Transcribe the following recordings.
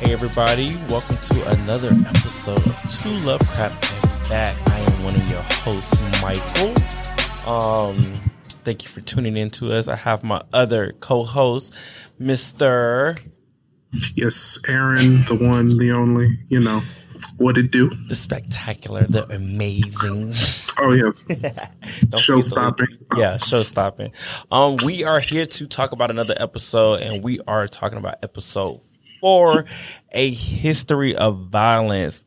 Hey everybody, welcome to another episode of Two Lovecraft and Back. I am one of your hosts, Michael. Um, thank you for tuning in to us. I have my other co-host, Mr. Yes, Aaron, the one, the only, you know, what it do? The spectacular, the amazing. Oh yes. Show be so- stopping. Yeah, show stopping. Um, we are here to talk about another episode, and we are talking about episode four, a history of violence.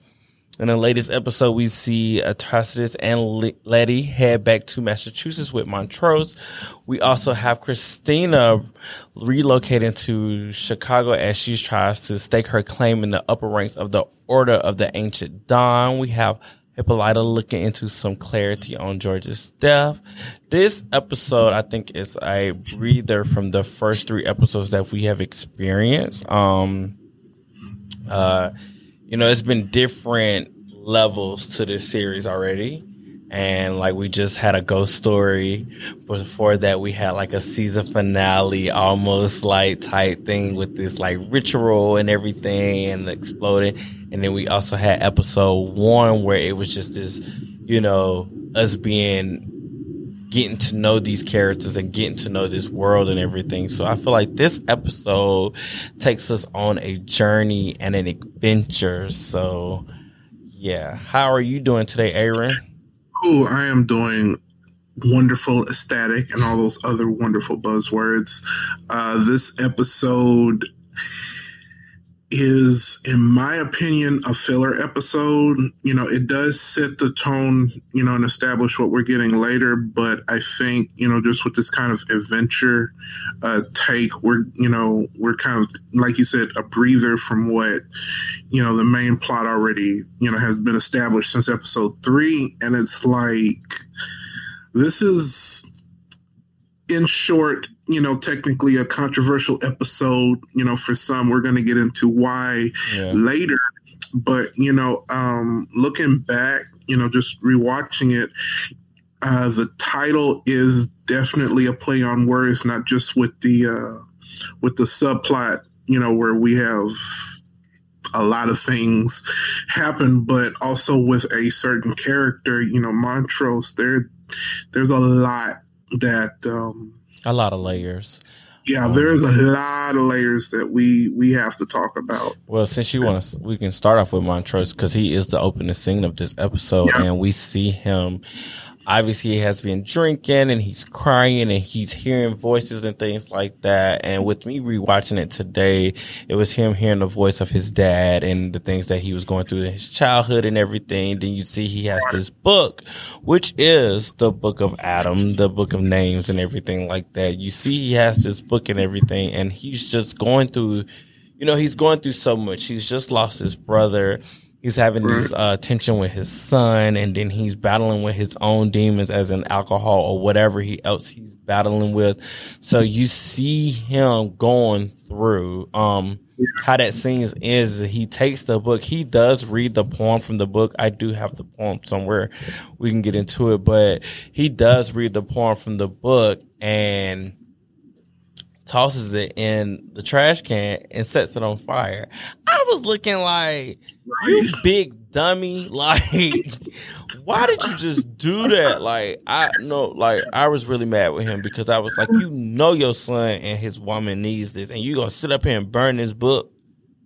In the latest episode, we see Atticus and Letty head back to Massachusetts with Montrose. We also have Christina relocating to Chicago as she tries to stake her claim in the upper ranks of the Order of the Ancient Dawn. We have Hippolyta looking into some clarity on George's death. This episode, I think, is a breather from the first three episodes that we have experienced. Um, uh, you know, it's been different levels to this series already. And like we just had a ghost story. Before that, we had like a season finale, almost like type thing with this like ritual and everything and exploding. And then we also had episode one where it was just this, you know, us being getting to know these characters and getting to know this world and everything. So I feel like this episode takes us on a journey and an adventure. So yeah. How are you doing today, Aaron? Oh, I am doing wonderful, ecstatic, and all those other wonderful buzzwords. Uh, this episode is, in my opinion, a filler episode. You know, it does set the tone, you know, and establish what we're getting later. But I think, you know, just with this kind of adventure uh, take, we're, you know, we're kind of, like you said, a breather from what, you know, the main plot already, you know, has been established since episode three. And it's like, this is, in short, you know, technically a controversial episode, you know, for some. We're going to get into why Yeah. later. But, you know, um, looking back, you know, just rewatching it, uh, the title is definitely a play on words, not just with the uh, with the subplot, you know, where we have a lot of things happen, but also with a certain character, you know, Montrose. There, there's a lot that. Um, A lot of layers. yeah, there's a lot of layers that we we have to talk about. Well, since you want to, we can start off with Montrose because he is the opening scene of this episode, Yeah. and we see him. Obviously, he has been drinking and he's crying and he's hearing voices and things like that. And with me rewatching it today, it was him hearing the voice of his dad and the things that he was going through in his childhood and everything. Then you see he has this book, which is the book of Adam, the book of names and everything like that. You see he has this book and everything, and he's just going through you know, he's going through so much. He's just lost his brother. He's having this uh, tension with his son, and then he's battling with his own demons as an alcohol or whatever he else he's battling with. So you see him going through. Um, how that scene is, is he takes the book. He does read the poem from the book. I do have the poem somewhere. We can get into it, but he does read the poem from the book and tosses it in the trash can and sets it on fire. I was looking like, you big dummy. Like, why did you just do that? Like, I know, like, I was really mad with him because I was like, you know, your son and his woman needs this, and you gonna sit up here and burn this book.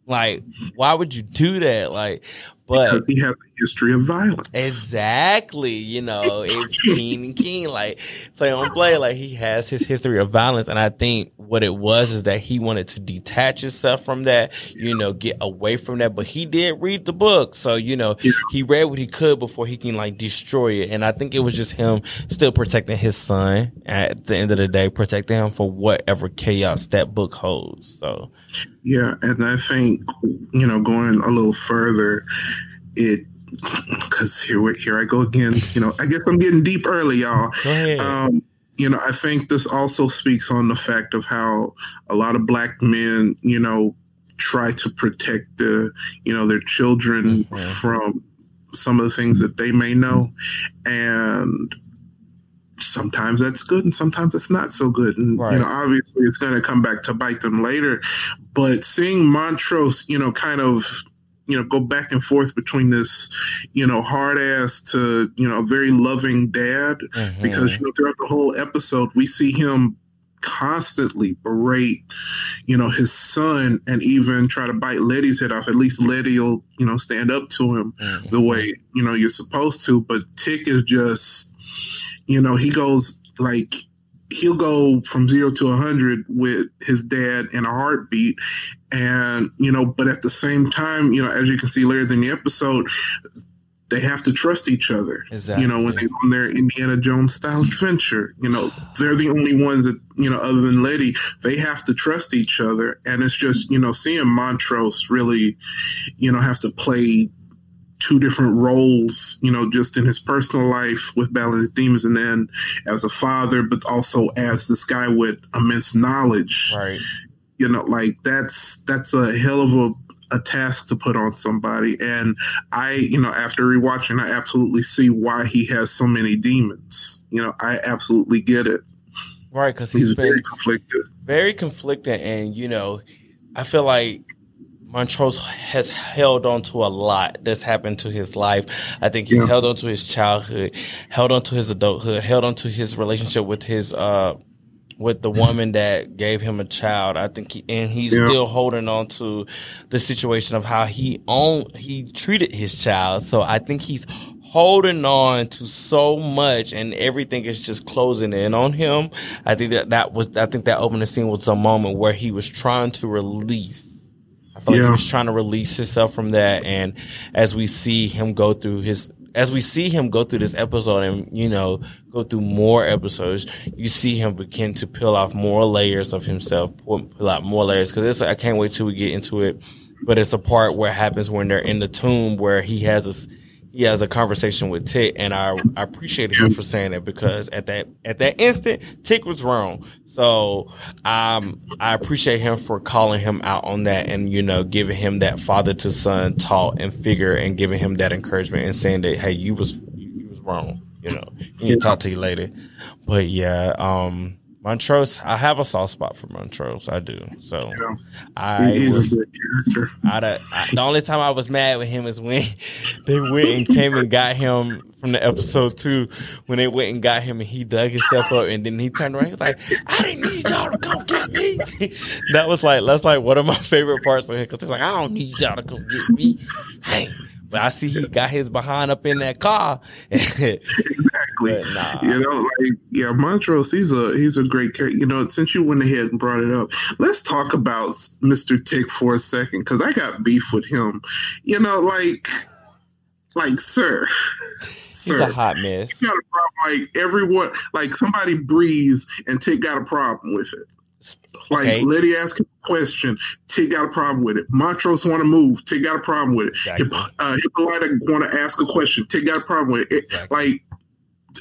Like, why would you do that? Like, but because he has history of violence. Exactly, you know, it's Keen and Keen, like play on play, like he has his history of violence, and I think what it was is that he wanted to detach himself from that, you know, get away from that. But he did read the book, so you know, Yeah. he read what he could before he can like destroy it. And I think it was just him still protecting his son at the end of the day, protecting him for whatever chaos that book holds. So Yeah, and I think you know going a little further, it because here we- here I go again. You know, I guess I'm getting deep early, y'all. Um, you know, I think this also speaks on the fact of how a lot of black men, you know, try to protect the, you know, their children Mhm. from some of the things that they may know, and sometimes that's good and sometimes it's not so good. And, right. you know, obviously it's going to come back to bite them later. But seeing Montrose, you know, kind of, you know, go back and forth between this, you know, hard ass to, you know, a very loving dad, mm-hmm. because, you know, throughout the whole episode, we see him constantly berate, you know, his son and even try to bite Letty's head off. At least Letty will, you know, stand up to him mm-hmm. the way, you know, you're supposed to. But Tick is just, you know, he goes like he'll go from zero to a hundred with his dad in a heartbeat. And, you know, but at the same time, you know, as you can see later in the episode, they have to trust each other. Exactly. You know, when they go on their Indiana Jones style adventure, you know, they're the only ones that, you know, other than Letty, they have to trust each other. And it's just, you know, seeing Montrose really, you know, have to play two different roles, you know, just in his personal life with battling his demons and then as a father, but also as this guy with immense knowledge. Right. You know, like that's that's a hell of a a task to put on somebody. And I, you know, after rewatching, I absolutely see why he has so many demons. You know, I absolutely get it. Right, because he's, he's very conflicted. Very conflicted, and you know, I feel like Montrose has held on to a lot that's happened to his life. I think he's yeah. held on to his childhood, held on to his adulthood, held on to his relationship with his uh with the woman that gave him a child. I think he, and he's yeah. still holding on to the situation of how he owned he treated his child. So I think he's holding on to so much and everything is just closing in on him. I think that that was I think that opening scene was a moment where he was trying to release I feel yeah. like he was trying to release himself from that. And as we see him go through his, as we see him go through this episode and, you know, go through more episodes, you see him begin to peel off more layers of himself, pull, out more layers. Cause it's, I can't wait till we get into it. But it's a part where it happens when they're in the tomb where he has a, he has a conversation with Tick, and I, I appreciated him for saying that because at that at that instant, Tick was wrong. So um, I appreciate him for calling him out on that, and you know, giving him that father to son talk and figure, and giving him that encouragement, and saying that hey, you was you was wrong. You know, he'll talk to you later. But yeah, um, Montrose, I have a soft spot for Montrose. I do. So yeah. I was, a good character. I, I, the only time I was mad with him is when they went and came and got him from the episode two. When they went and got him and he dug himself up and then he turned around. He was like, "I didn't need y'all to come get me." that was like that's like one of my favorite parts of it because he's like, "I don't need y'all to come get me." Hey. But I see he got his behind up in that car. exactly. Nah. You know, like yeah, Montrose, he's a he's a great character. You know, since you went ahead and brought it up, let's talk about Mr. Tick for a second because I got beef with him. You know, like like sir. He's sir, a hot mess. got a problem. Like everyone, like somebody breathes and Tick got a problem with it. Like okay. Letty ask a question, Tick got a problem with it. Montrose want to move, Tick got a problem with it. Exactly. Uh, Hippolyta want to ask a question, Tick got a problem with it. Exactly. Like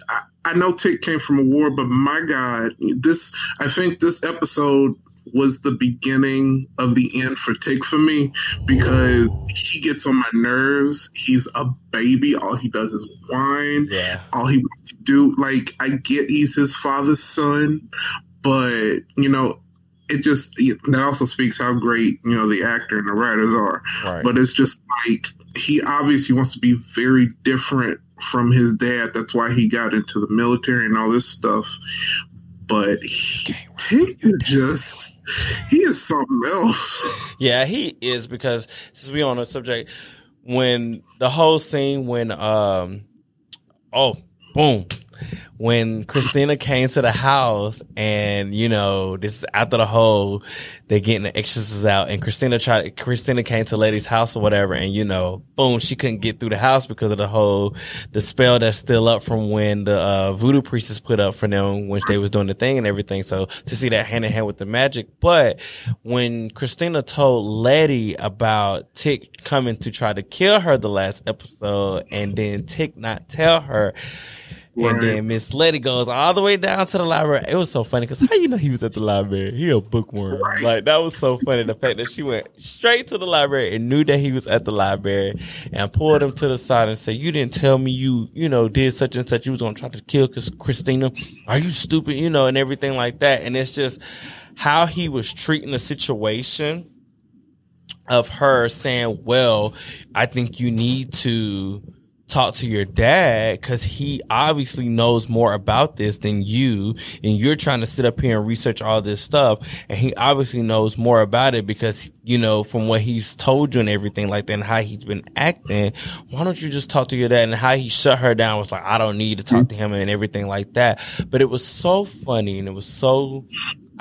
I, I know Tick came from a war, but my God, this I think this episode was the beginning of the end for Tick for me because he gets on my nerves. He's a baby. All he does is whine. Yeah. All he wants to do, like, I get he's his father's son, but you know it just that also speaks how great you know the actor and the writers are. Right. but it's just like he obviously wants to be very different from his dad. That's why he got into the military and all this stuff. But he, just he is something else. Yeah he is because since we on the subject when the whole scene when um oh boom when Christina came to the house and, you know, this is after the whole, they're getting the exorcists out and Christina tried, Christina came to Letty's house or whatever and, you know, boom, she couldn't get through the house because of the whole, the spell that's still up from when the, uh, voodoo priestess put up for them when they was doing the thing and everything. So to see that hand in hand with the magic. But when Christina told Letty about Tick coming to try to kill her the last episode and then Tick not tell her, Right. And then Miss Letty goes all the way down to the library. It was so funny because how you know he was at the library? He a bookworm. Right. Like that was so funny. The fact that she went straight to the library and knew that he was at the library and pulled him to the side and said, "You didn't tell me you you know did such and such. You was gonna try to kill Christina. Are you stupid? You know, and everything like that." And it's just how he was treating the situation of her saying, "Well, I think you need to." Talk to your dad because he obviously knows more about this than you and you're trying to sit up here and research all this stuff and he obviously knows more about it because you know from what he's told you and everything like that and how he's been acting why don't you just talk to your dad? And how he shut her down was like i don't need to talk to him and everything like that. But it was so funny and it was so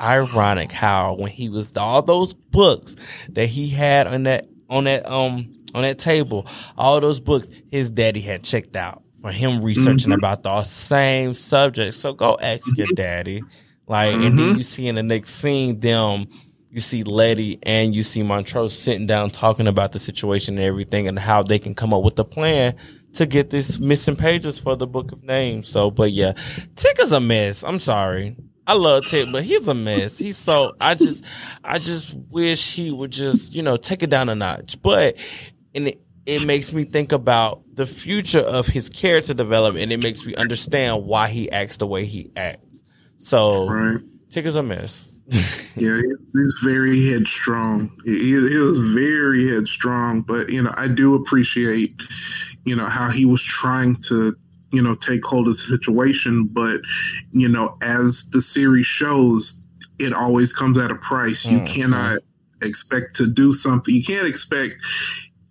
ironic how when he was all those books that he had on that on that um on that table, all those books his daddy had checked out for him researching mm-hmm. about the same subject. So go ask your mm-hmm. daddy. Like, mm-hmm. and then mm-hmm. you see in the next scene them, you see Letty and you see Montrose sitting down talking about the situation and everything and how they can come up with a plan to get this missing pages for the book of names. So, but yeah, Tick is a mess. I'm sorry. I love Tick, but he's a mess. He's so I just I just wish he would just, you know, take it down a notch. But and it, it makes me think about the future of his character development. And it makes me understand why he acts the way he acts. So, right. Is a mess. yeah, he's very headstrong. He, he was very headstrong, but you know, I do appreciate, you know, how he was trying to, you know, take hold of the situation. But you know, as the series shows, it always comes at a price. You mm-hmm. cannot expect to do something. You can't expect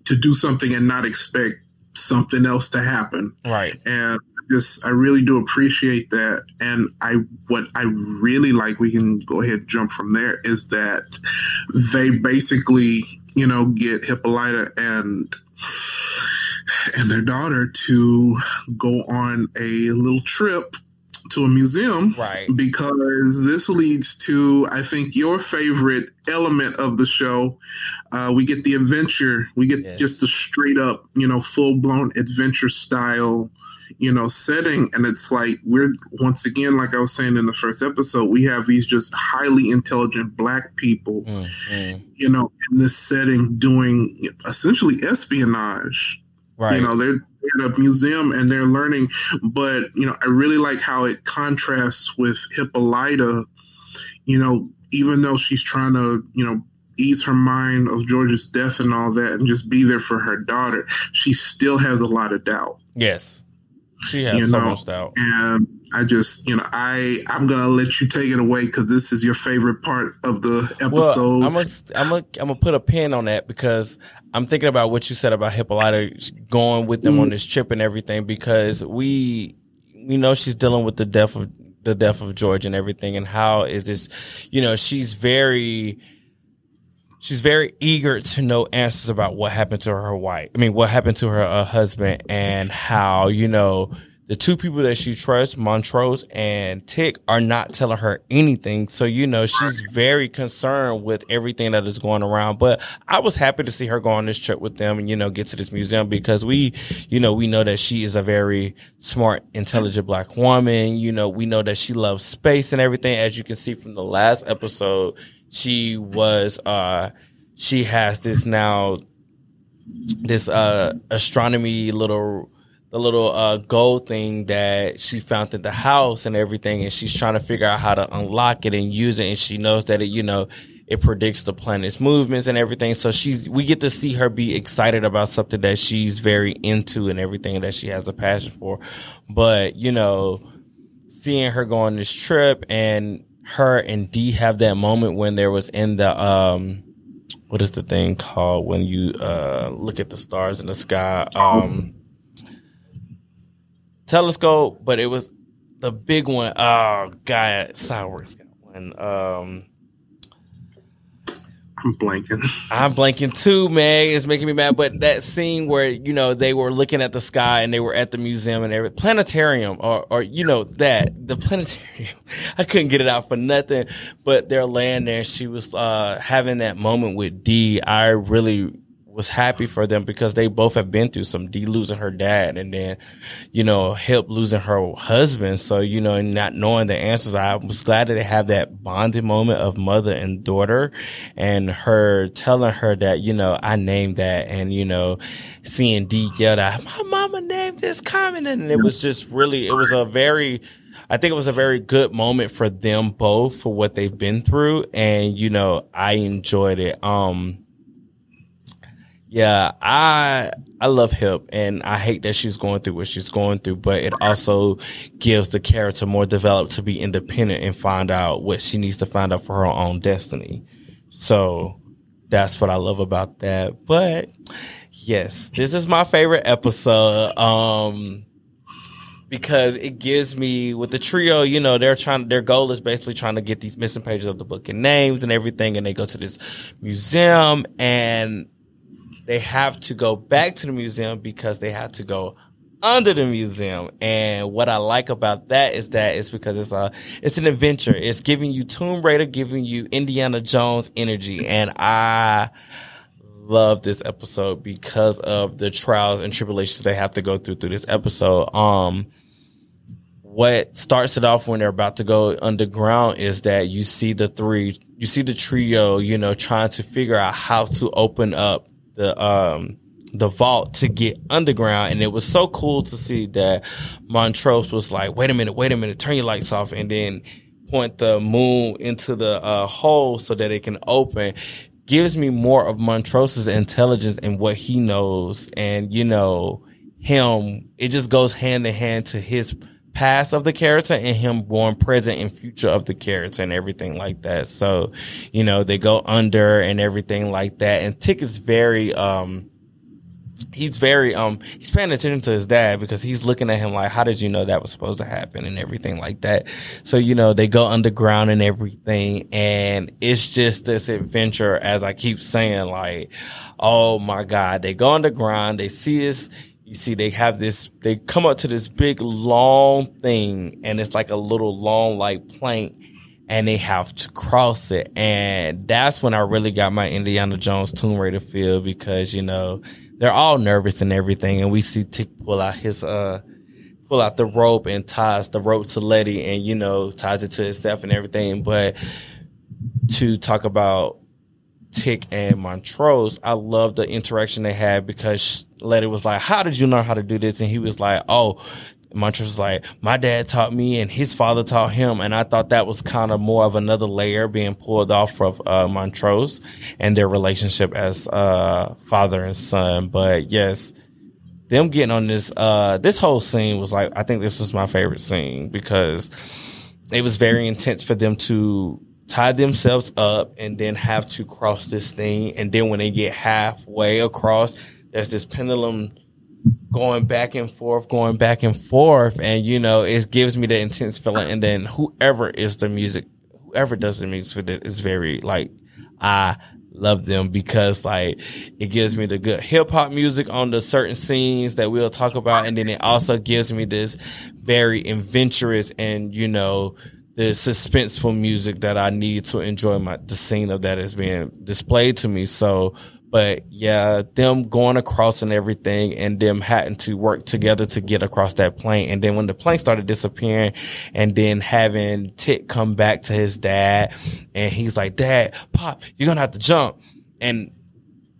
to do something and not expect something else to happen. Right. And just I really do appreciate that. And I what I really like, we can go ahead and jump from there, is that they basically, you know, get Hippolyta and and their daughter to go on a little trip to a museum. Right. Because this leads to, I think, your favorite element of the show. Uh, we get the adventure. We get yes. just the straight up, you know, full blown adventure style, you know, setting. And it's like, we're, once again, like I was saying in the first episode, we have these just highly intelligent black people, mm-hmm. you know, in this setting doing essentially espionage. Right. You know, they're a museum and they're learning. But you know, I really like how it contrasts with Hippolyta. You know, even though she's trying to, you know, ease her mind of George's death and all that, and just be there for her daughter, she still has a lot of doubt. Yes, she has you so know? much doubt. And I just, you know, I I'm gonna let you take it away because this is your favorite part of the episode. Well, I'm gonna I'm gonna I'm gonna put a pin on that because I'm thinking about what you said about Hippolyta going with them mm. on this trip and everything because we we know she's dealing with the death of the death of George and everything and how is this, you know, she's very she's very eager to know answers about what happened to her wife. I mean, what happened to her uh, husband and how you know the two people that she trusts, Montrose and Tick, are not telling her anything. So, you know, she's very concerned with everything that is going around. But I was happy to see her go on this trip with them and, you know, get to this museum because we, you know, we know that she is a very smart, intelligent black woman. You know, we know that she loves space and everything. As you can see from the last episode, she was, uh, she has this now, this, uh, astronomy little, the little uh, gold thing that she found in the house and everything, and she's trying to figure out how to unlock it and use it. And she knows that it, you know, it predicts the planet's movements and everything. So she's we get to see her be excited about something that she's very into and everything that she has a passion for. But you know, seeing her go on this trip and her and Dee have that moment when there was in the um what is the thing called when you uh look at the stars in the sky um telescope, but it was the big one. Oh, God, Sourworks got one. Um, I'm blanking. I'm blanking too, Meg. It's making me mad. But that scene where you know they were looking at the sky and they were at the museum and every planetarium, or or you know that the planetarium. I couldn't get it out for nothing. But they're laying there. She was uh, having that moment with Dee. I really was happy for them because they both have been through some Dee losing her dad and then, you know, Hip losing her husband. So, you know, and not knowing the answers, I was glad that they have that bonding moment of mother and daughter and her telling her that, you know, I named that and, you know, seeing Dee yell that my mama named this comment. And it was just really, it was a very, I think it was a very good moment for them both for what they've been through. And, you know, I enjoyed it. Um, yeah, I I love Hip and I hate that she's going through what she's going through, but it also gives the character more developed to be independent and find out what she needs to find out for her own destiny. So that's what I love about that. But yes, this is my favorite episode. Um because it gives me with the trio, you know, they're trying their goal is basically trying to get these missing pages of the book and names and everything, and they go to this museum and they have to go back to the museum because they have to go under the museum. And what I like about that is that it's because it's a it's an adventure. It's giving you Tomb Raider, giving you Indiana Jones energy, and I love this episode because of the trials and tribulations they have to go through through this episode. Um what starts it off when they're about to go underground is that you see the three you see the trio, you know, trying to figure out how to open up the um the vault to get underground. And it was so cool to see that Montrose was like, wait a minute, wait a minute, turn your lights off and then point the moon into the uh, hole so that it can open. Gives me more of Montrose's intelligence and what he knows. And you know him it just goes hand in hand to his past of the character and him born present and future of the character and everything like that. So, you know, they go under and everything like that. And Tick is very, um, he's very, um, he's paying attention to his dad because he's looking at him like, how did you know that was supposed to happen and everything like that. So, you know, they go underground and everything. And it's just this adventure, as I keep saying, like, oh my God, they go underground, they see this, you see they have this they come up to this big long thing and it's like a little long like plank and they have to cross it. And that's when i really got my indiana jones tomb raider feel because you know they're all nervous and everything and we see tick pull out his uh pull out the rope and ties the rope to letty and you know ties it to himself and everything. But to talk about Tick and Montrose, I love the interaction they had because Letty was like, "How did you learn how to do this?" And he was like, "Oh." Montrose was like, "My dad taught me, and his father taught him," and I thought that was kind of more of another layer being pulled off of uh, Montrose and their relationship as uh, father and son. But yes, them getting on this uh, this whole scene was like, I think this was my favorite scene because it was very intense for them to tie themselves up and then have to cross this thing. And then when they get halfway across, there's this pendulum going back and forth, going back and forth. And, you know, it gives me the intense feeling. And then whoever is the music, whoever does the music for this is very like, I love them because like it gives me the good hip hop music on the certain scenes that we'll talk about. And then it also gives me this very adventurous and, you know, the suspenseful music that I need to enjoy my the scene of that is being displayed to me. So, but yeah, them going across and everything, and them having to work together to get across that plane, and then when the plane started disappearing, and then having Tick come back to his dad, and he's like, "Dad, Pop, you're gonna have to jump," and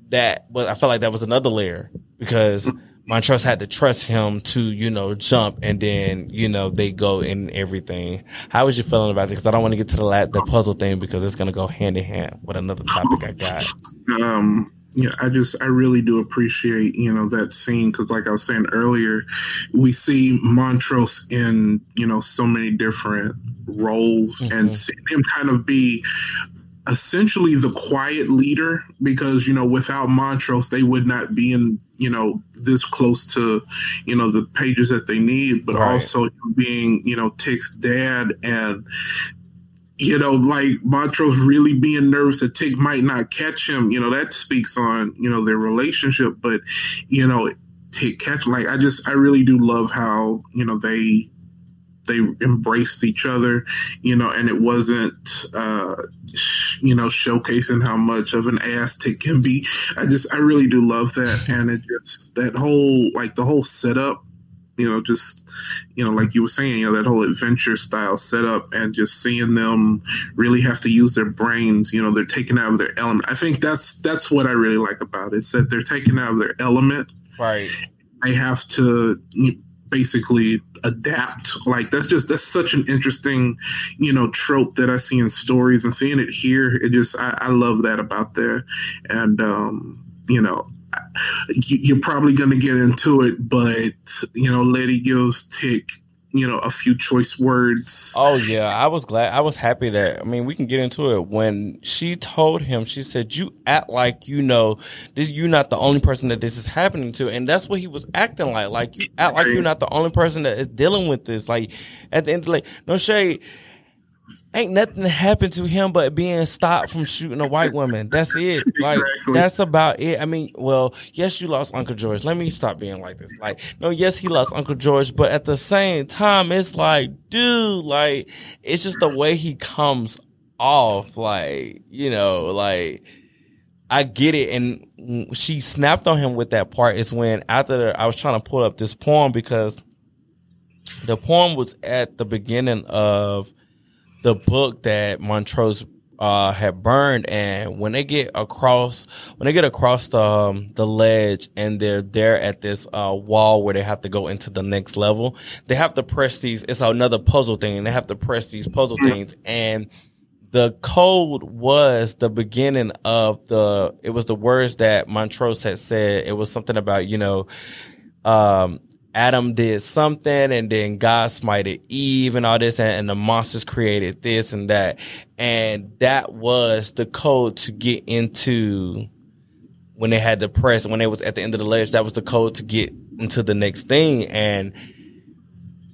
that, but I felt like that was another layer because Montrose had to trust him to, you know, jump and then, you know, they go in everything. How was you feeling about it? Because I don't want to get to the la- the puzzle thing because it's going to go hand in hand with another topic I got. Um, yeah, I just I really do appreciate you know that scene because like I was saying earlier, we see Montrose in you know so many different roles mm-hmm. and see him kind of be essentially the quiet leader because you know without Montrose they would not be in you know this close to you know the pages that they need but right. also being you know Tick's dad and you know like Montrose really being nervous that Tick might not catch him you know that speaks on you know their relationship but you know Tick catch like I just I really do love how you know they they embraced each other, you know, and it wasn't, uh, you know, showcasing how much of an ass Tick can be. I just, I really do love that. And it just, that whole, like the whole setup, you know, just, you know, like you were saying, you know, that whole adventure style setup and just seeing them really have to use their brains, you know, they're taken out of their element. I think that's, that's what I really like about it. Is that they're taken out of their element. Right. They have to basically adapt. Like that's just that's such an interesting, you know, trope that I see in stories and seeing it here. It just I, I love that about there, and um, you know. You're probably going to get into it, but you know, Letty gives Tick you know a few choice words. Oh yeah i was glad i was happy that i mean we can get into it. When she told him she said you act like you know this you're not the only person that this is happening to. And that's what he was acting like like you act like you're not the only person that is dealing with this. Like at the end of the day no shade ain't nothing happened to him but being stopped from shooting a white woman. That's it. Like exactly. that's about it. I mean, well, yes, you lost Uncle George. Let me stop being like this. Like, no, yes, he lost Uncle George, but at the same time, it's like, dude, like it's just the way he comes off. Like, you know, like I get it. And she snapped on him with that part is when after the, I was trying to pull up this poem because the poem was at the beginning of the book that Montrose uh, had burned, and when they get across, when they get across the um, the ledge, and they're there at this uh, wall where they have to go into the next level, they have to press these. It's another puzzle thing. They have to press these puzzle mm-hmm. things, and the code was the beginning of the. It was the words that Montrose had said. It was something about you know. Um, Adam did something and then God smited Eve and all this and, and, the monsters created this and that. And that was the code to get into when they had the press, when they was at the end of the ledge, that was the code to get into the next thing. And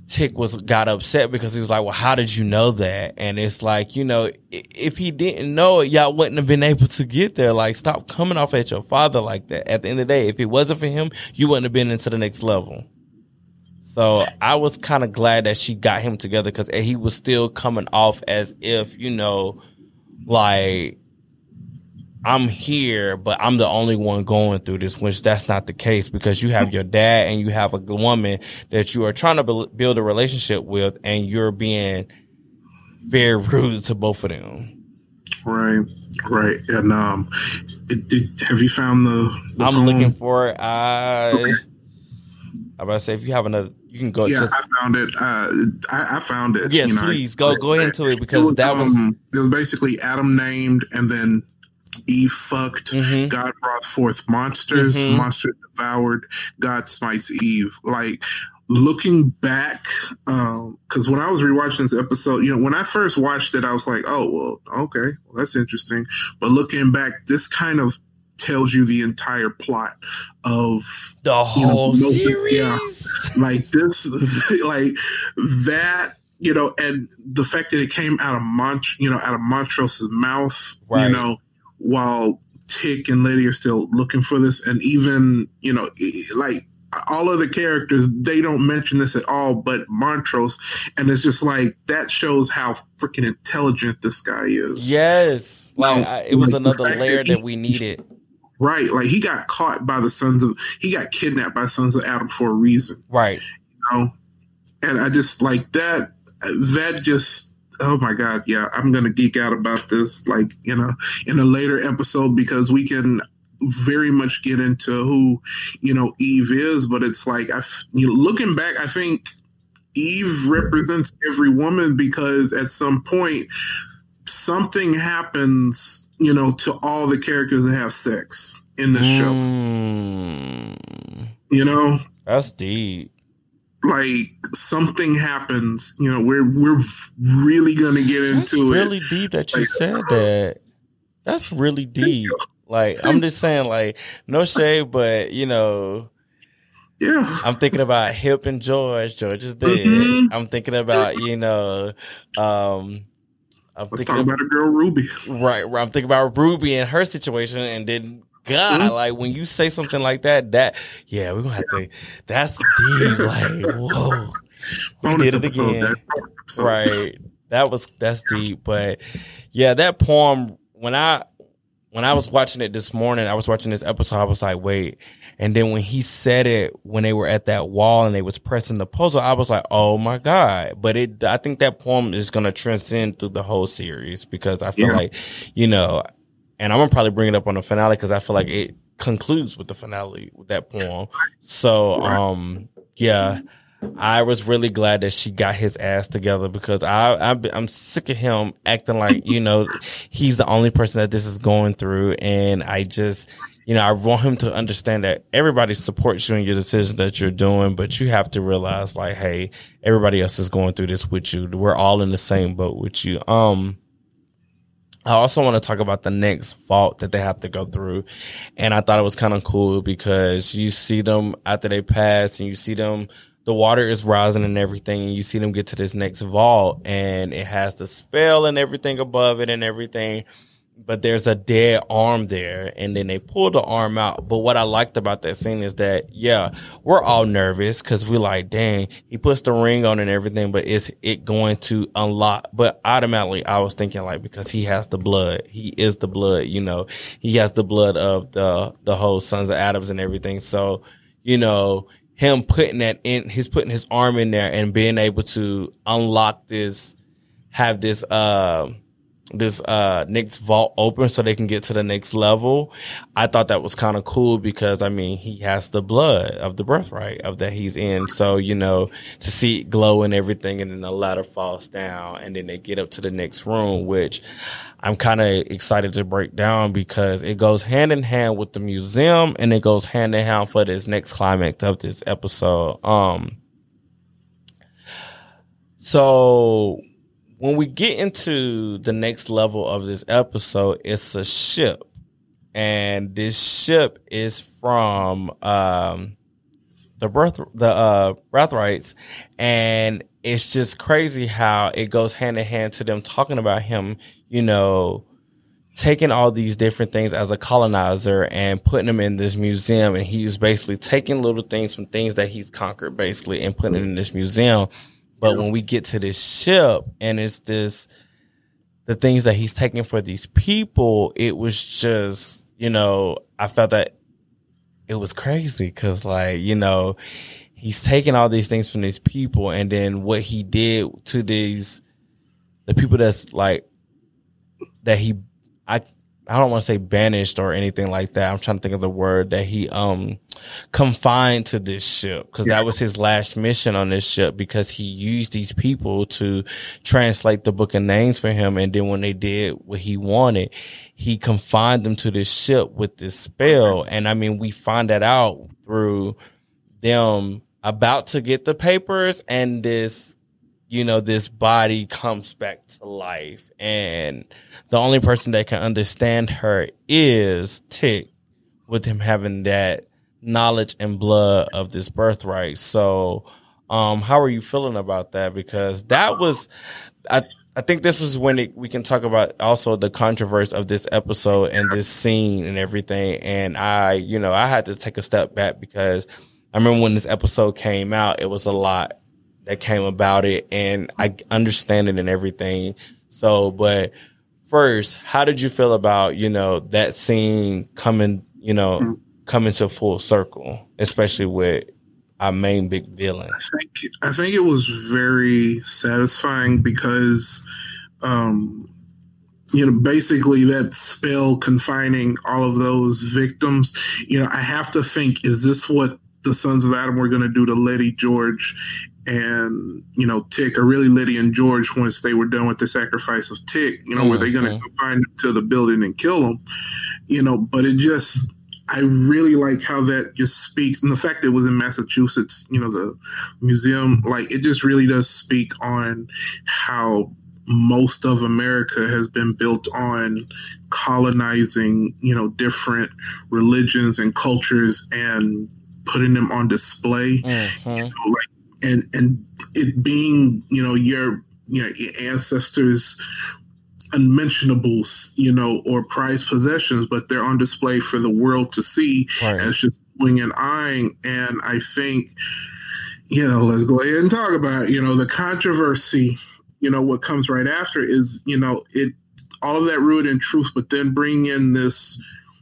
Tick was got upset because he was like, "Well, how did you know that?" And it's like, you know, if he didn't know it, y'all wouldn't have been able to get there. Like, stop coming off at your father like that. At the end of the day, if it wasn't for him, you wouldn't have been into the next level. So I was kind of glad that she got him together because he was still coming off as if, you know, like I'm here, but I'm the only one going through this, which that's not the case because you have your dad and you have a woman that you are trying to build a relationship with and you're being very rude to both of them. Right, right. And, um, it, it, have you found the, the I'm poem? looking for it. I, okay. I about to say if you have another you can go. Yeah, I found it. Uh, I, I, found it. Yes, you know, please go go into it because it was, that was um, it was basically Adam named and then Eve fucked. Mm-hmm. God brought forth monsters. Mm-hmm. Monsters devoured. God smites Eve. Like looking back, because um, when I was rewatching this episode, you know, when I first watched it, I was like, oh well, okay, well, that's interesting. But looking back, this kind of tells you the entire plot of the whole you know, series. Yeah, like this, like that. You know, and the fact that it came out of Mont, you know, out of Montrose's mouth, right. you know, while Tick and Letty are still looking for this, and even you know, like all of the characters, they don't mention this at all, but Montrose, and it's just like that shows how freaking intelligent this guy is. Yes, like now, it was like another layer that, he, that we needed. Right. Like he got caught by the sons of he got kidnapped by sons of Adam for a reason. Right. You know? And I just like that that just oh my god, yeah, I'm gonna geek out about this, like, you know, in a later episode because we can very much get into who, you know, Eve is, but it's like I you know, looking back, I think Eve represents every woman because at some point something happens you know, to all the characters that have sex in the mm. show. You know, that's deep. Like something happens, you know, we're we're really gonna get into really it. Really deep that you like, said that. That's really deep. Like I'm just saying, like no shade, but you know, yeah. I'm thinking about Hip and George. George is dead. Mm-hmm. I'm thinking about you know, um, I'm Let's talk about a girl Ruby. Right, right. I'm thinking about Ruby and her situation, and then God, mm-hmm. like when you say something like that, that yeah, we're gonna have yeah. to. That's deep. like whoa, we did it again. Right. That was that's deep, but yeah, that poem when I when I was watching it this morning, I was watching this episode. I was like, wait. And then when he said it, when they were at that wall and they was pressing the puzzle, I was like, oh my god. But it, I think that poem is gonna transcend through the whole series because I feel yeah. like, you know, and I'm gonna probably bring it up on the finale because I feel like it concludes with the finale with that poem. So, um, yeah. I was really glad that she got his ass together because I, I am sick of him acting like you know he's the only person that this is going through, and I just you know I want him to understand that everybody supports you in your decisions that you're doing, but you have to realize like, hey, everybody else is going through this with you. We're all in the same boat with you. Um. I also want to talk about the next fault that they have to go through. And I thought it was kind of cool because you see them after they pass and you see them the water is rising and everything, and you see them get to this next vault, and it has the spell and everything above it and everything. But there's a dead arm there, and then they pull the arm out. But what I liked about that scene is that, yeah, we're all nervous because we're like, dang, he puts the ring on and everything, but is it going to unlock? But automatically, I was thinking like because he has the blood, he is the blood, you know, he has the blood of the the whole sons of Adams and everything. So, you know, him putting that in, he's putting his arm in there and being able to unlock this, have this, uh, this uh next vault open so they can get to the next level. I thought that was kind of cool because I mean he has the blood of the Braithwhite of that he's in. So, you know, to see it glow and everything and then the ladder falls down and then they get up to the next room, which I'm kind of excited to break down because it goes hand in hand with the museum and it goes hand in hand for this next climax of this episode. Um, so when we get into the next level of this episode, it's a ship. And this ship is from um, the birth the uh Braithwhites and it's just crazy how it goes hand in hand to them talking about him, you know, taking all these different things as a colonizer and putting them in this museum. And he was basically taking little things from things that he's conquered basically and putting it in this museum. But when we get to this ship and it's this, the things that he's taking for these people, it was just, you know, I felt that it was crazy because like, you know, he's taking all these things from these people and then what he did to these the people that's like that he I I don't want to say banished or anything like that. I'm trying to think of the word that he um confined to this ship because yeah. that was his last mission on this ship because he used these people to translate the book of names for him and then when they did what he wanted, he confined them to this ship with this spell. And I mean, we find that out through them about to get the papers and this you know this body comes back to life. And the only person that can understand her is tick with him having that knowledge and blood of this Braithwhite. So um how are you feeling about that? Because that was i I think this is when it, we can talk about also the controversy of this episode and this scene and everything. And I, you know, I had to take a step back because I remember when this episode came out, it was a lot that came about it, and I understand it and everything. So, but first, how did you feel about you know that scene coming, you know, mm-hmm. coming to full circle, especially with our main big villain? I think I think it was very satisfying because, um, you know, basically that spell confining all of those victims. You know, I have to think: is this what the Sons of Adam were going to do to Letty George and you know Tick, or really Letty and George once they were done with the sacrifice of Tick. You know, mm-hmm. were they going to find him to the building and kill him? You know, but it just. I really like how that just speaks, and the fact that it was in Massachusetts, you know, the museum, like it just really does speak on how most of America has been built on colonizing, you know, different religions and cultures and putting them on display, mm-hmm. you know, like, and and it being you know your you know your ancestors unmentionables, you know, or prized possessions, but they're on display for the world to see. Right. And it's just wing and eyeing. And I think, you know, let's go ahead and talk about, you know, the controversy, you know, what comes right after is, you know, it all of that rooted in truth, but then bring in this,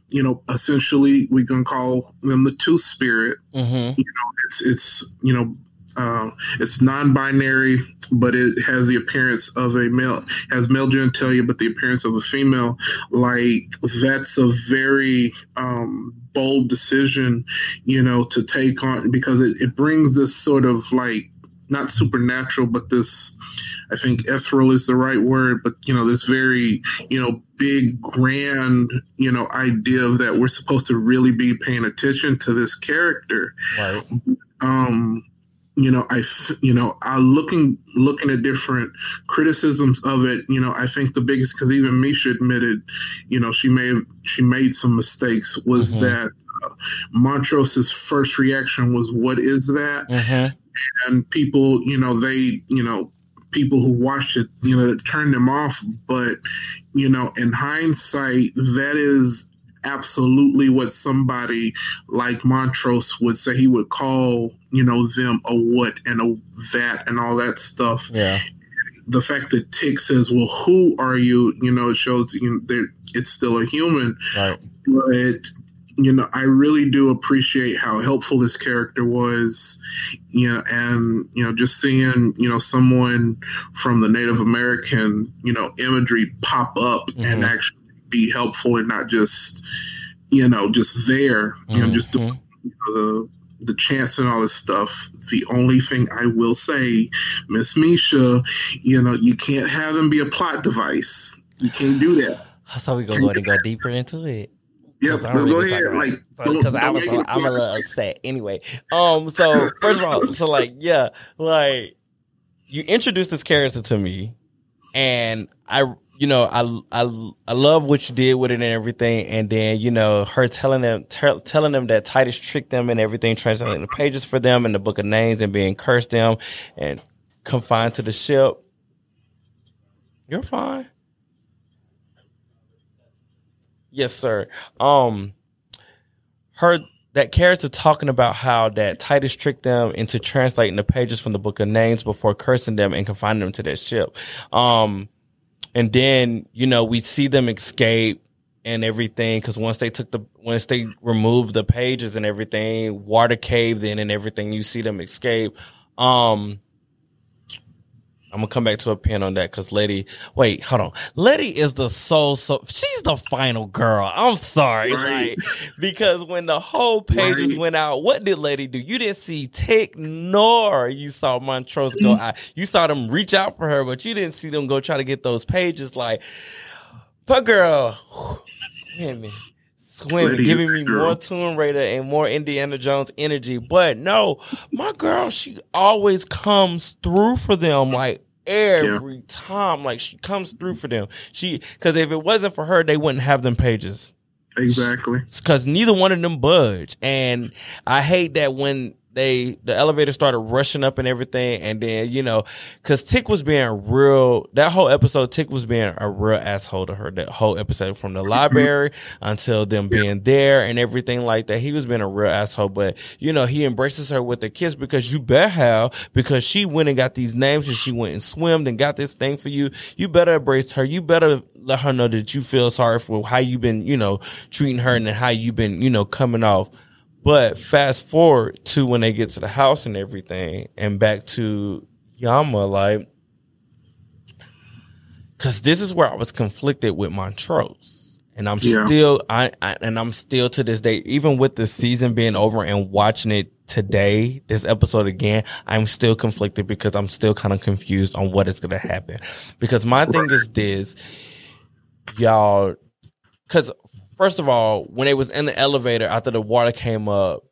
you know, essentially we can call them the two spirit. Mm-hmm. You know, it's it's you know uh, it's non-binary, but it has the appearance of a male, has male genitalia, but the appearance of a female. Like that's a very um, bold decision, you know, to take on because it, it brings this sort of like not supernatural, but this. I think ethereal is the right word, but you know, this very, you know, big, grand, you know, idea of that we're supposed to really be paying attention to this character. Right. Um, you know, I, you know, I looking looking at different criticisms of it. You know, I think the biggest because even Misha admitted, you know, she may have she made some mistakes. Was Mhm. that uh, Montrose's first reaction was, "What is that?" Mm-hmm. and people, you know, they, you know, people who watched it, you know, it turned them off. But, you know, in hindsight, that is absolutely what somebody like Montrose would say. He would call, you know, them a what and a that and all that stuff. Yeah. The fact that Tick says, well, who are you? You know, it shows you know, that it's still a human Right. but you know i really do appreciate how helpful this character was you know and you know just seeing you know someone from the native american you know imagery pop up and Mhm. actually be helpful and not just you know just there you know just Mhm. the the chance and all this stuff. The only thing I will say, Miss Misha, you know, you can't have them be a plot device. You can't do that. So we gonna go ahead and go deeper into it. Yep, I don't let's go really ahead. about Like, it. So- don't- because i was i'm a little upset. Anyway, um, so first of all, so like, yeah, like you introduced this character to me, and I, you know, I, I, I love what you did with it and everything, and then you know her telling them, tell telling them that Titus tricked them and everything, translating the pages for them in the book of names and being cursed them and confined to the ship. You're fine. Yes, sir. Um, her that character talking about how that Titus tricked them into translating the pages from the book of names before cursing them and confining them to their ship. Um, and then you know we see them escape and everything because once they took the once they removed the pages and everything, water caved in and everything. You see them escape. Um, I'm gonna come back to a pin on that because Lady, wait, hold on. Lady is the soul, so she's the final girl. I'm sorry, Right. like because when the whole pages Right. went out, what did Lady do? You didn't see Tick nor you saw Montrose go Mm-hmm. out. You saw them reach out for her, but you didn't see them go try to get those pages. Like, but girl, swimming, swimming, giving me girl. more Tomb Raider and more Indiana Jones energy. But no, my girl, she always comes through for them. Like every time, like she comes through for them. She because if it wasn't for her, they wouldn't have them pages Exactly. because neither one of them budge. And I hate that when they the elevator started rushing up and everything, and then you know, because Tick was being real. That whole episode, Tick was being a real asshole to her. That whole episode, from the mm-hmm. library until them being there and everything like that, he was being a real asshole. But you know, he embraces her with a kiss because you better how because she went and got these names and she went and swimmed and got this thing for you. You better embrace her. You better let her know that you feel sorry for how you've been, you know, treating her and how you've been, you know, coming off. But fast forward to when they get to the house and everything, and back to Yahima, like, because this is where I was conflicted with Montrose, and I'm Yeah. still, I, I, and I'm still to this day, even with the season being over and watching it today, this episode again, I'm still conflicted because I'm still kind of confused on what is going to happen. Because my thing is this, y'all, because first of all, when it was in the elevator after the water came up,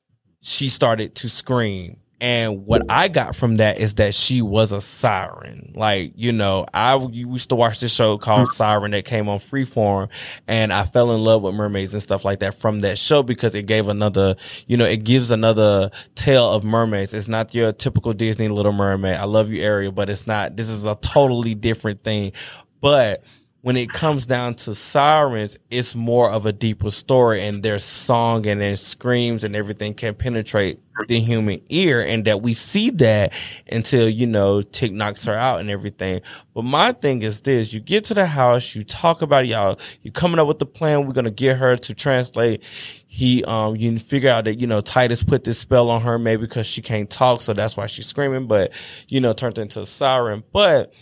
she started to scream. And what I got from that is that she was a siren. Like, you know, I used to watch this show called mm-hmm. Siren that came on Freeform and I fell in love with mermaids and stuff like that from that show because it gave another, you know, it gives another tale of mermaids. It's not your typical Disney Little Mermaid. I love you, Ariel, but it's not, this is a totally different thing. But when it comes down to sirens, it's more of a deeper story and their song and their screams and everything can penetrate the human ear and that we see that until, you know, Tick knocks her out and everything. But my thing is this, you get to the house, you talk about y'all, you coming up with the plan, we're going to get her to translate. He, um, you figure out that, you know, Titus put this spell on her maybe because she can't talk. So that's why she's screaming, but, you know, turned into a siren. But,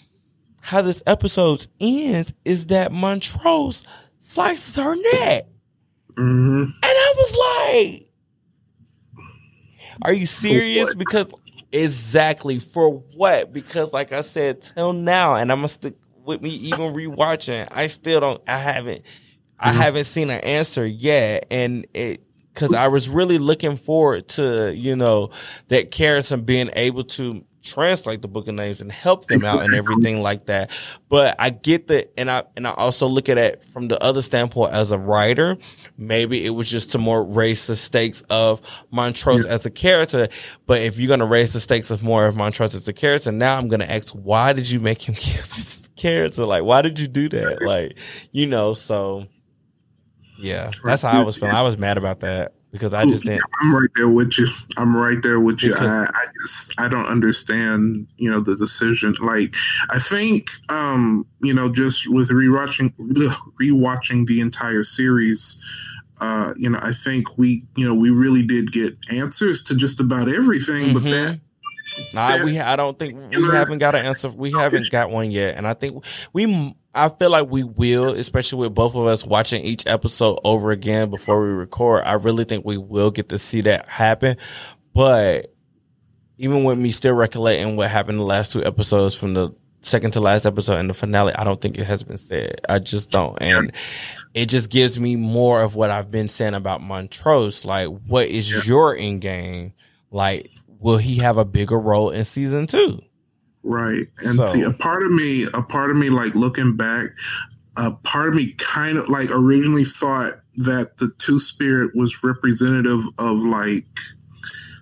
how this episode ends is that Montrose slices her neck. Mm-hmm. And I was like, Are you serious? Because exactly for what? Because like I said, till now, and I'm gonna stick with me even rewatching, I still don't I haven't mm-hmm. I haven't seen an answer yet. And it because I was really looking forward to, you know, that character being able to translate the book of names and help them out and everything like that. But I get that, and I and I also look at it from the other standpoint as a writer. Maybe it was just to more raise the stakes of Montrose yeah. as a character. But if you're gonna raise the stakes of more of Montrose as a character, now I'm gonna ask, why did you make him kill this character? Like, why did you do that? Like, you know, so yeah, that's how I was feeling. I was mad about that because I just didn't. I'm right there with you. I'm right there with you. I, I, just I don't understand, you know, the decision. Like I think, um, you know, just with rewatching rewatching the entire series, uh, you know, I think we, you know, we really did get answers to just about everything, mm-hmm. but that. Nah, we. I don't think we haven't got an answer. We haven't got one yet, and I think we I feel like we will, especially with both of us watching each episode over again before we record. I really think we will get to see that happen. But even with me still recollecting what happened the last two episodes from the second to last episode and the finale, I don't think it has been said. I just don't. And it just gives me more of what I've been saying about Montrose. Like, what is your end game? Like, will he have a bigger role in season two? Right. And so, see, a part of me, a part of me, like looking back, a part of me kind of like originally thought that the two spirit was representative of like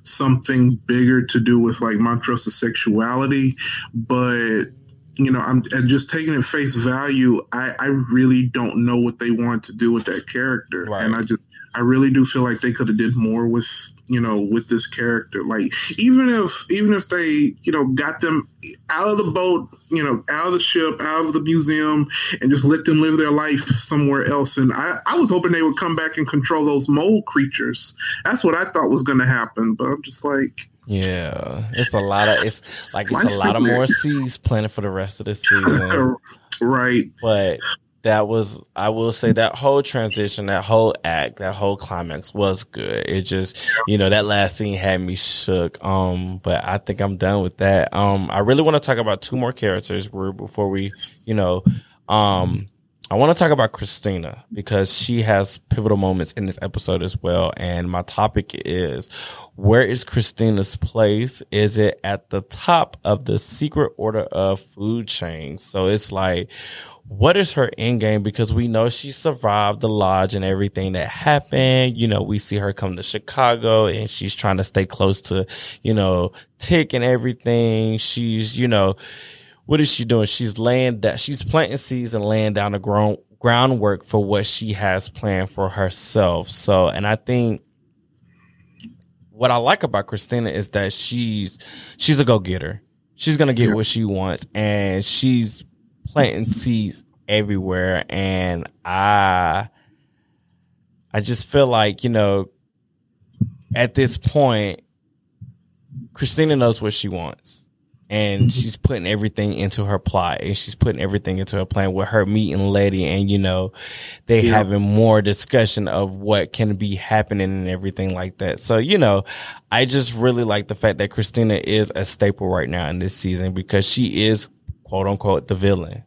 something bigger to do with like Montrose's sexuality, but you know, I'm just taking it face value. I, I really don't know what they want to do with that character, right. and I just I really do feel like they could have did more with you know with this character. Like even if even if they you know got them out of the boat, you know, out of the ship, out of the museum, and just let them live their life somewhere else. And I I was hoping they would come back and control those mole creatures. That's what I thought was going to happen. But I'm just like. Yeah, it's a lot of it's like it's a lot of more seas planted for the rest of the season. right. But that was I will say that whole transition, that whole act, that whole climax was good. It just you know that last scene had me shook. Um, but I think I'm done with that. Um, I really want to talk about two more characters before we, you know, um. I want to talk about Christina because she has pivotal moments in this episode as well. And my topic is where is Christina's place? Is it at the top of the secret order of food chain? So it's like, what is her end game? Because we know she survived the lodge and everything that happened. You know, we see her come to Chicago and she's trying to stay close to, you know, Tick and everything. She's, you know, what is she doing? She's laying that she's planting seeds and laying down the ground groundwork for what she has planned for herself. So, and I think what I like about Christina is that she's she's a go getter. She's gonna get what she wants, and she's planting seeds everywhere and I I just feel like, you know, at this point Christina knows what she wants. And mm-hmm. she's putting everything into her plot and she's putting everything into her plan with her meeting Letty and, you know, they yeah. having more discussion of what can be happening and everything like that. So, you know, I just really like the fact that Christina is a staple right now in this season because she is quote unquote the villain.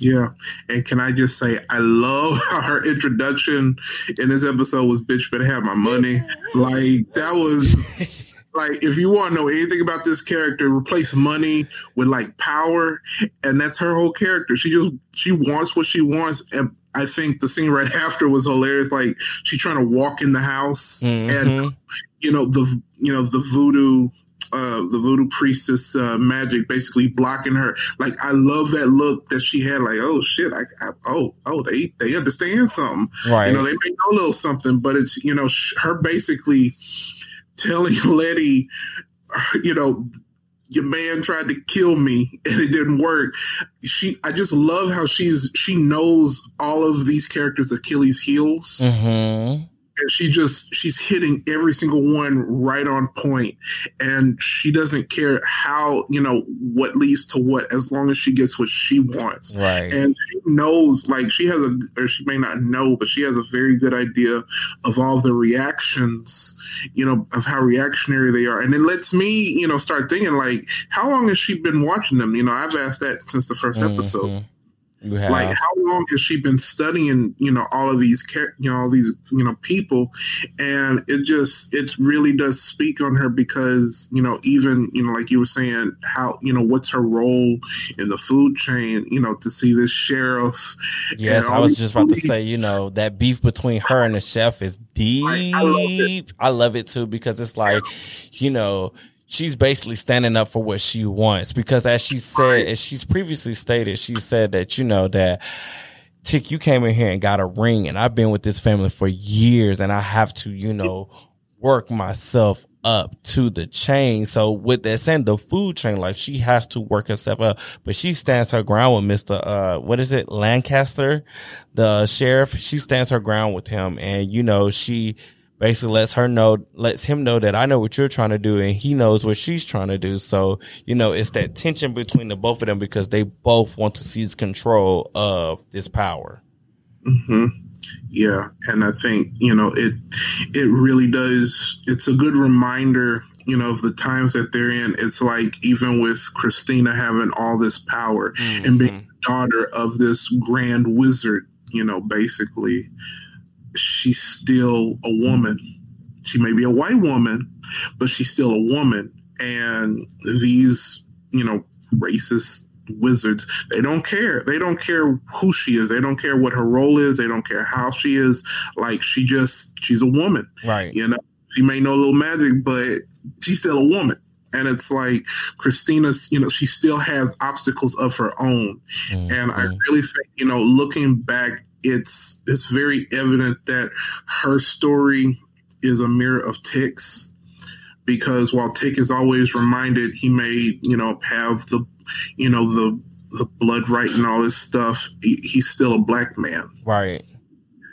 Yeah. And can I just say, I love her introduction in this episode was bitch better have my money. Like that was like if you want to know anything about this character, replace money with like power. And that's her whole character. She just she wants what she wants. And I think the scene right after was hilarious. Like she trying to walk in the house mm-hmm. and you know, the you know, the voodoo uh, the voodoo priestess uh, magic basically blocking her. Like I love that look that she had. Like oh shit, I, I oh oh they they understand something. Right. You know they may know a little something, but it's you know sh- her basically telling Letty, you know. Your man tried to kill me and it didn't work. She, I just love how she's she knows all of these characters' Achilles' heels. Mm-hmm and she just she's hitting every single one right on point. And she doesn't care how you know what leads to what as long as she gets what she wants. Right. And she knows like she has a or she may not know but she has a very good idea of all the reactions you know of how reactionary they are. And it lets me you know start thinking like how long has she been watching them? You know i've asked that since the 1st mm-hmm. episode like how long has she been studying you know all of these you know all these you know people? And it just it really does speak on her because you know even you know like you were saying how you know what's her role in the food chain you know to see this sheriff yes i was just about to say you know that beef between her and the chef is deep I, I, love, I love it too because it's like you know she's basically standing up for what she wants because as she said as she's previously stated she said that you know that tick you came in here and got a ring and i've been with this family for years and i have to you know work myself up to the chain. So with that saying the food chain like she has to work herself up but she stands her ground with mr uh what is it? Lancaster the sheriff. She stands her ground with him and you know she basically lets her know, lets him know that I know what you're trying to do and he knows what she's trying to do. So, you know, it's that tension between the both of them because they both want to seize control of this power. Mm-hmm. Yeah. And I think, you know, it, it really does. It's a good reminder, you know, of the times that they're in. It's like even with Christina having all this power mm-hmm. and being daughter of this grand wizard, you know, basically she's still a woman. She may be a white woman, but she's still a woman. And these, you know, racist wizards, they don't care. They don't care who she is. They don't care what her role is. They don't care how she is. Like she just, she's a woman. Right. You know, she may know a little magic, but she's still a woman. And it's like Christina's, you know, she still has obstacles of her own. Mm-hmm. And I really think, you know, looking back it's it's very evident that her story is a mirror of Tick's because while Tick is always reminded he may you know have the you know the the blood right and all this stuff he, he's still a black man. Right.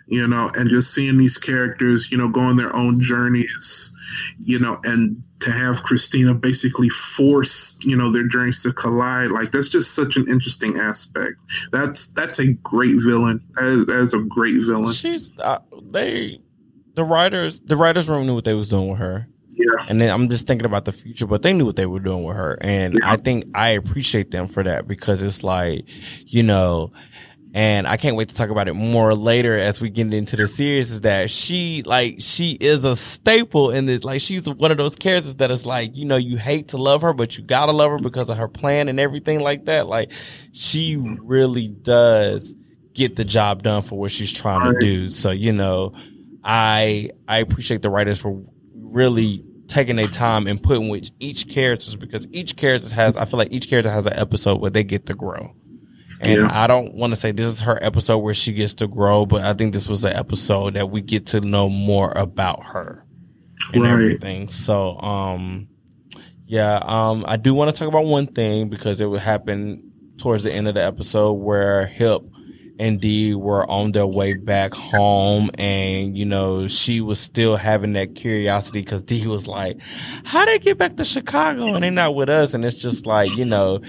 You know and just seeing these characters you know go on their own journeys you know and to have Christina basically force you know their journeys to collide like that's just such an interesting aspect. That's that's a great villain. That is a great villain. She's uh, they the writers the writers room knew what they was doing with her. Yeah. And then I'm just thinking about the future, but they knew what they were doing with her. And yeah. I think I appreciate them for that because it's like, you know, and I can't wait to talk about it more later as we get into the series. Is that she like she is a staple in this? Like she's one of those characters that is like you know you hate to love her, but you gotta love her because of her plan and everything like that. Like she really does get the job done for what she's trying to do. So you know, I I appreciate the writers for really taking their time and putting with each characters because each character has I feel like each character has an episode where they get to grow. And yeah. I don't want to say this is her episode where she gets to grow, but I think this was the episode that we get to know more about her and right. everything. So, um, yeah, um, I do want to talk about one thing because it would happen towards the end of the episode where Hip and Dee were on their way back home and, you know, she was still having that curiosity because Dee was like, how they get back to Chicago and they're not with us? And it's just like, you know,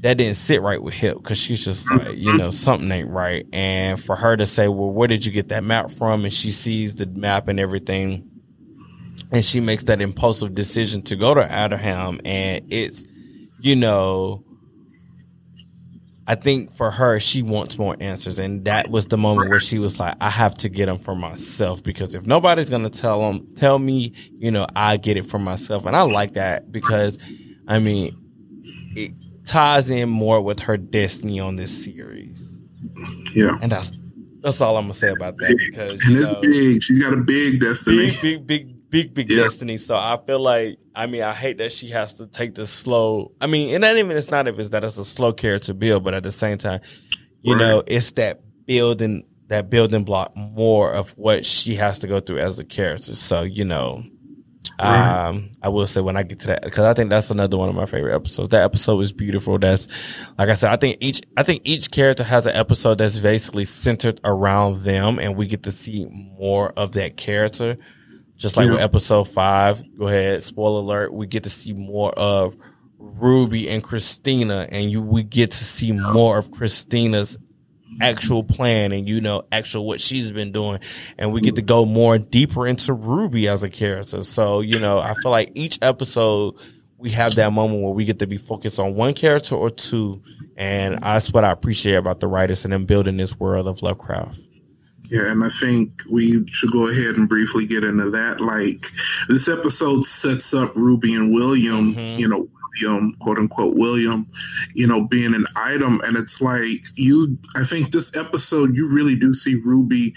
that didn't sit right with Hip because she's just like, you know, something ain't right. And for her to say, well, where did you get that map from? And she sees the map and everything. And she makes that impulsive decision to go to Ardham. And it's, you know, I think for her, she wants more answers. And that was the moment where she was like, I have to get them for myself because if nobody's going to tell them, tell me, you know, I get it for myself. And I like that because, I mean, it, ties in more with her destiny on this series. Yeah, and that's that's all I'm gonna say about that because and it's know, big. She's got a big destiny. Big, big, big big, big yeah. destiny. So I feel like, I mean, I hate that she has to take the slow. I mean, and not even it's not if it's that it's a slow character build, but at the same time, you right. know, it's that building that building block more of what she has to go through as a character. So you know, right. um, I will say when I get to that because I think that's another one of my favorite episodes. That episode was beautiful. That's like I said, I think each I think each character has an episode that's basically centered around them, and we get to see more of that character. Just like yeah. with episode five, go ahead, spoiler alert, we get to see more of Ruby and Christina, and you we get to see more of Christina's actual plan and you know actual what she's been doing. And we get to go more deeper into ruby as a character. So you know i feel like each episode we have that moment where we get to be focused on one character or two. And that's what i appreciate about the writers and them building this world of lovecraft. Yeah, and I think we should go ahead and briefly get into that. Like, this episode sets up Ruby and William, mm-hmm. you know, William, quote unquote William, you know, being an item. And it's like you I think this episode you really do see Ruby,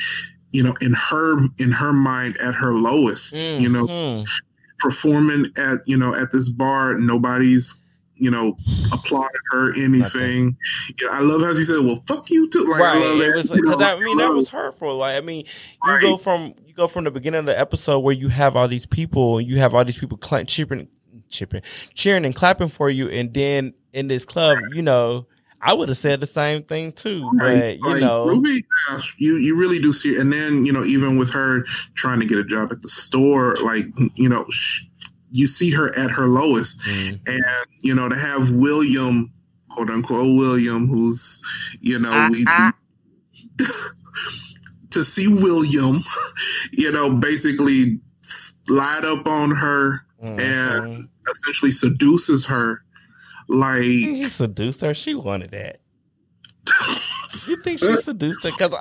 you know, in her in her mind at her lowest, mm-hmm. you know, mm-hmm. performing at, you know, at this bar, nobody's you know, applauded her anything. You know, I love how she said, "Well, fuck you too." Like, right. I. It was like, cause I mean, that was hurtful. Like, I mean, you right. go from you go from the beginning of the episode where you have all these people, you have all these people cl- cheering, chipping, cheering and clapping for you, and then in this club, you know, I would have said the same thing too, but you like, know, Ruby, you you really do see, it. and then you know, even with her trying to get a job at the store, like you know, you see her at her lowest, mm. and you know, to have William, quote unquote William, who's you know, uh-huh. we, to see William, you know, basically light up on her mm-hmm. and essentially seduces her. Like he seduced her. She wanted that. you think she seduced her? Because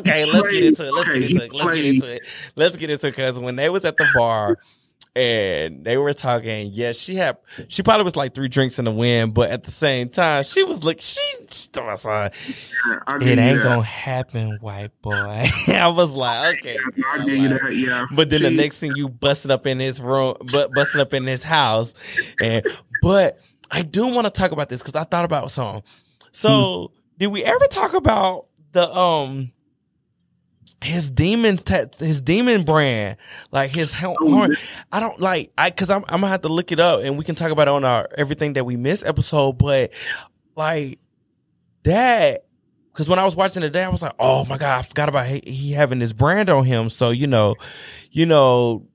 okay, let's get into it. Let's get into it. Let's get into it. Let's get into it. Because when they was at the bar and they were talking. Yes, she had she probably was like three drinks in the wind, but at the same time, she was like, she, she was like, it ain't gonna happen, white boy. I was like, okay, I give that, yeah. But then she, the next thing you busted up in his room, but busted up in his house, and but I do want to talk about this because I thought about something. So, hmm. did we ever talk about the um? His demons his demon brand like his horn i don't like i because I'm, I'm gonna have to look it up and we can talk about it on our everything that we miss episode but like that because when i was watching today i was like oh my god i forgot about he, he having this brand on him. So you know you know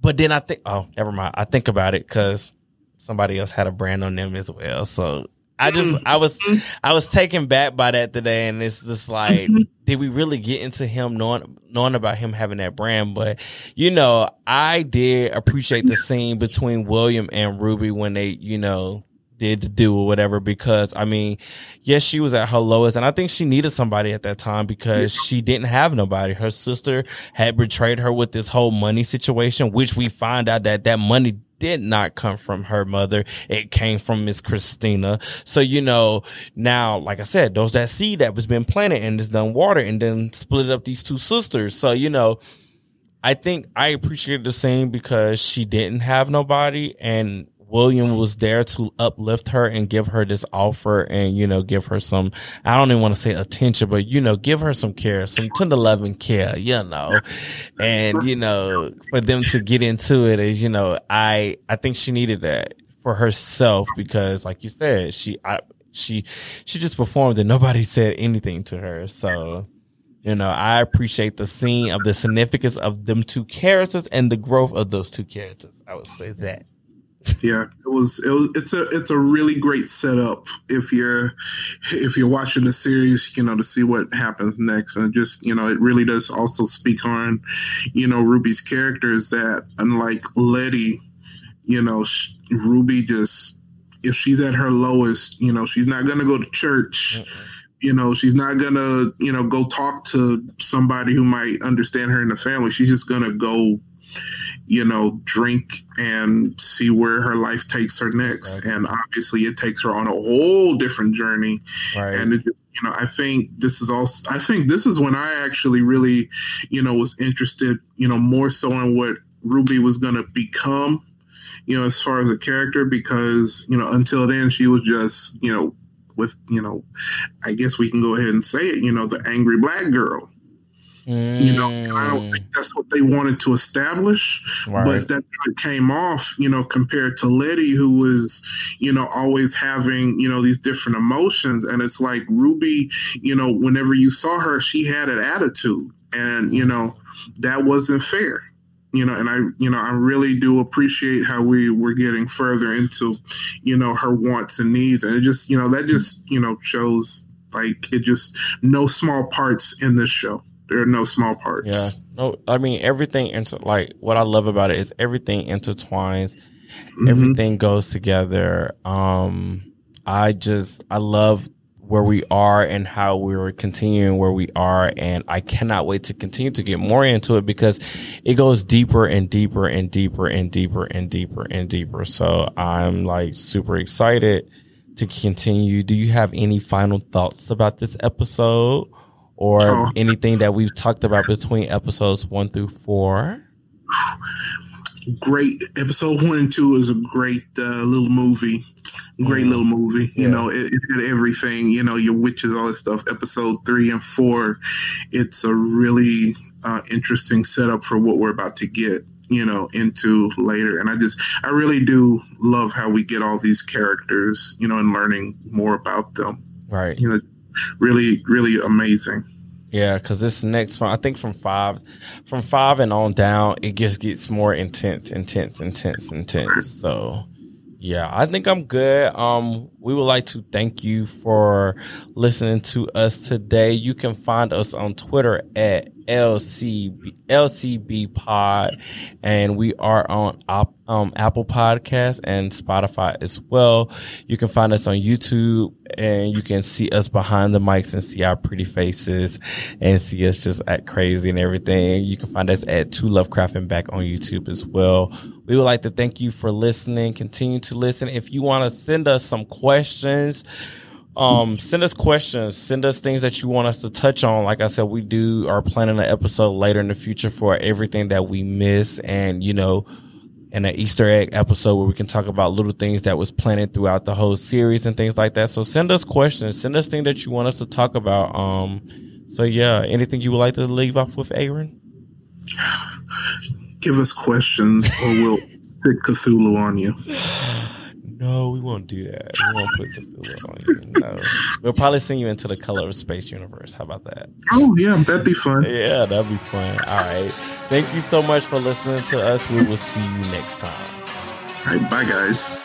but then i think oh never mind. I think about it because somebody else had a brand on them as well. So I just mm-hmm. I was I was taken back by that today, and it's just like, mm-hmm. Did we really get into him knowing knowing about him having that brand? But you know, I did appreciate the scene between William and Ruby when they, you know, did to do or whatever. Because I mean, yes, she was at her lowest, and I think she needed somebody at that time because she didn't have nobody. Her sister had betrayed her with this whole money situation, which we find out that that money did not come from her mother. It came from Miss Christina. So, you know, now, like I said, those that seed that was been planted and is done water and then split up these two sisters. So, you know, I think I appreciated the same because she didn't have nobody and William was there to uplift her and give her this offer and, you know, give her some, I don't even want to say attention, but, you know, give her some care, some tender loving care, you know, and, you know, for them to get into it is, you know, I, I think she needed that for herself because like you said, she, I, she, she just performed and nobody said anything to her. So, you know, I appreciate the scene of the significance of them two characters and the growth of those two characters. I would say that yeah it was it was it's a it's a really great setup if you're if you're watching the series you know to see what happens next. And just you know it really does also speak on you know ruby's characters that unlike letty you know ruby just if she's at her lowest you know she's not gonna go to church. Mm-hmm. you know she's not gonna you know go talk to somebody who might understand her in the family. She's just gonna go you know, drink and see where her life takes her next. Exactly. And obviously, it takes her on a whole different journey. Right. And it, you know, I think this is also. I think this is when I actually really, you know, was interested, you know, more so in what Ruby was going to become, you know, as far as a character, because, you know, until then she was just, you know, with, you know, I guess we can go ahead and say it, you know, the angry black girl. Mm. You know, I don't think that's what they wanted to establish, right. but that's how it came off, you know, compared to Letty, who was, you know, always having, you know, these different emotions. And it's like Ruby, you know, whenever you saw her, she had an attitude. And, you know, that wasn't fair you know, and I, you know, I really do appreciate how we were getting further into, you know, her wants and needs, and it just, you know, that just, you know, shows like it just no small parts in this show. There are no small parts. Yeah, no, I mean everything. Inter- like what I love about it is everything intertwines, mm-hmm. everything goes together. Um, I just I love where we are and how we're continuing where we are. And I cannot wait to continue to get more into it because it goes deeper and deeper and deeper and deeper and deeper and deeper. So I'm like super excited to continue. Do you have any final thoughts about this episode or oh. anything that we've talked about between episodes one through four? Great. Episode one and two is a great uh, little movie great mm. little movie. You yeah. know, it, it, had everything. You know, your witches, all this stuff. Episode three and four, it's a really uh, interesting setup for what we're about to get. You know, into later, and I just, I really do love how we get all these characters. You know, and learning more about them. Right. You know, really, really amazing. Yeah, because this next one, I think from five, from five and on down, it just gets more intense, intense, intense, intense. So yeah, I think I'm good. Um, we would like to thank you for listening to us today. You can find us on Twitter at LCB, LCB Pod, and we are on op, um, Apple Podcasts and Spotify as well. You can find us on YouTube and you can see us behind the mics and see our pretty faces and see us just act crazy and everything. You can find us at Two Lovecraft and back on YouTube as well. We would like to thank you for listening. Continue to listen. If you want to send us some questions, um, send us questions, send us things that you want us to touch on. Like I said, we do are planning an episode later in the future for everything that we miss and, you know, and an Easter egg episode where we can talk about little things that was planted throughout the whole series and things like that. So send us questions, send us things that you want us to talk about. Um, so yeah, anything you would like to leave off with, Aaron? Give us questions or we'll pick Cthulhu on you. No, we won't do that. We won't put the on you. No. We'll probably send you into the color of space universe. How about that? Oh yeah, that'd be fun. Yeah, that'd be fun. All right. Thank you so much for listening to us. We will see you next time. All right, bye guys.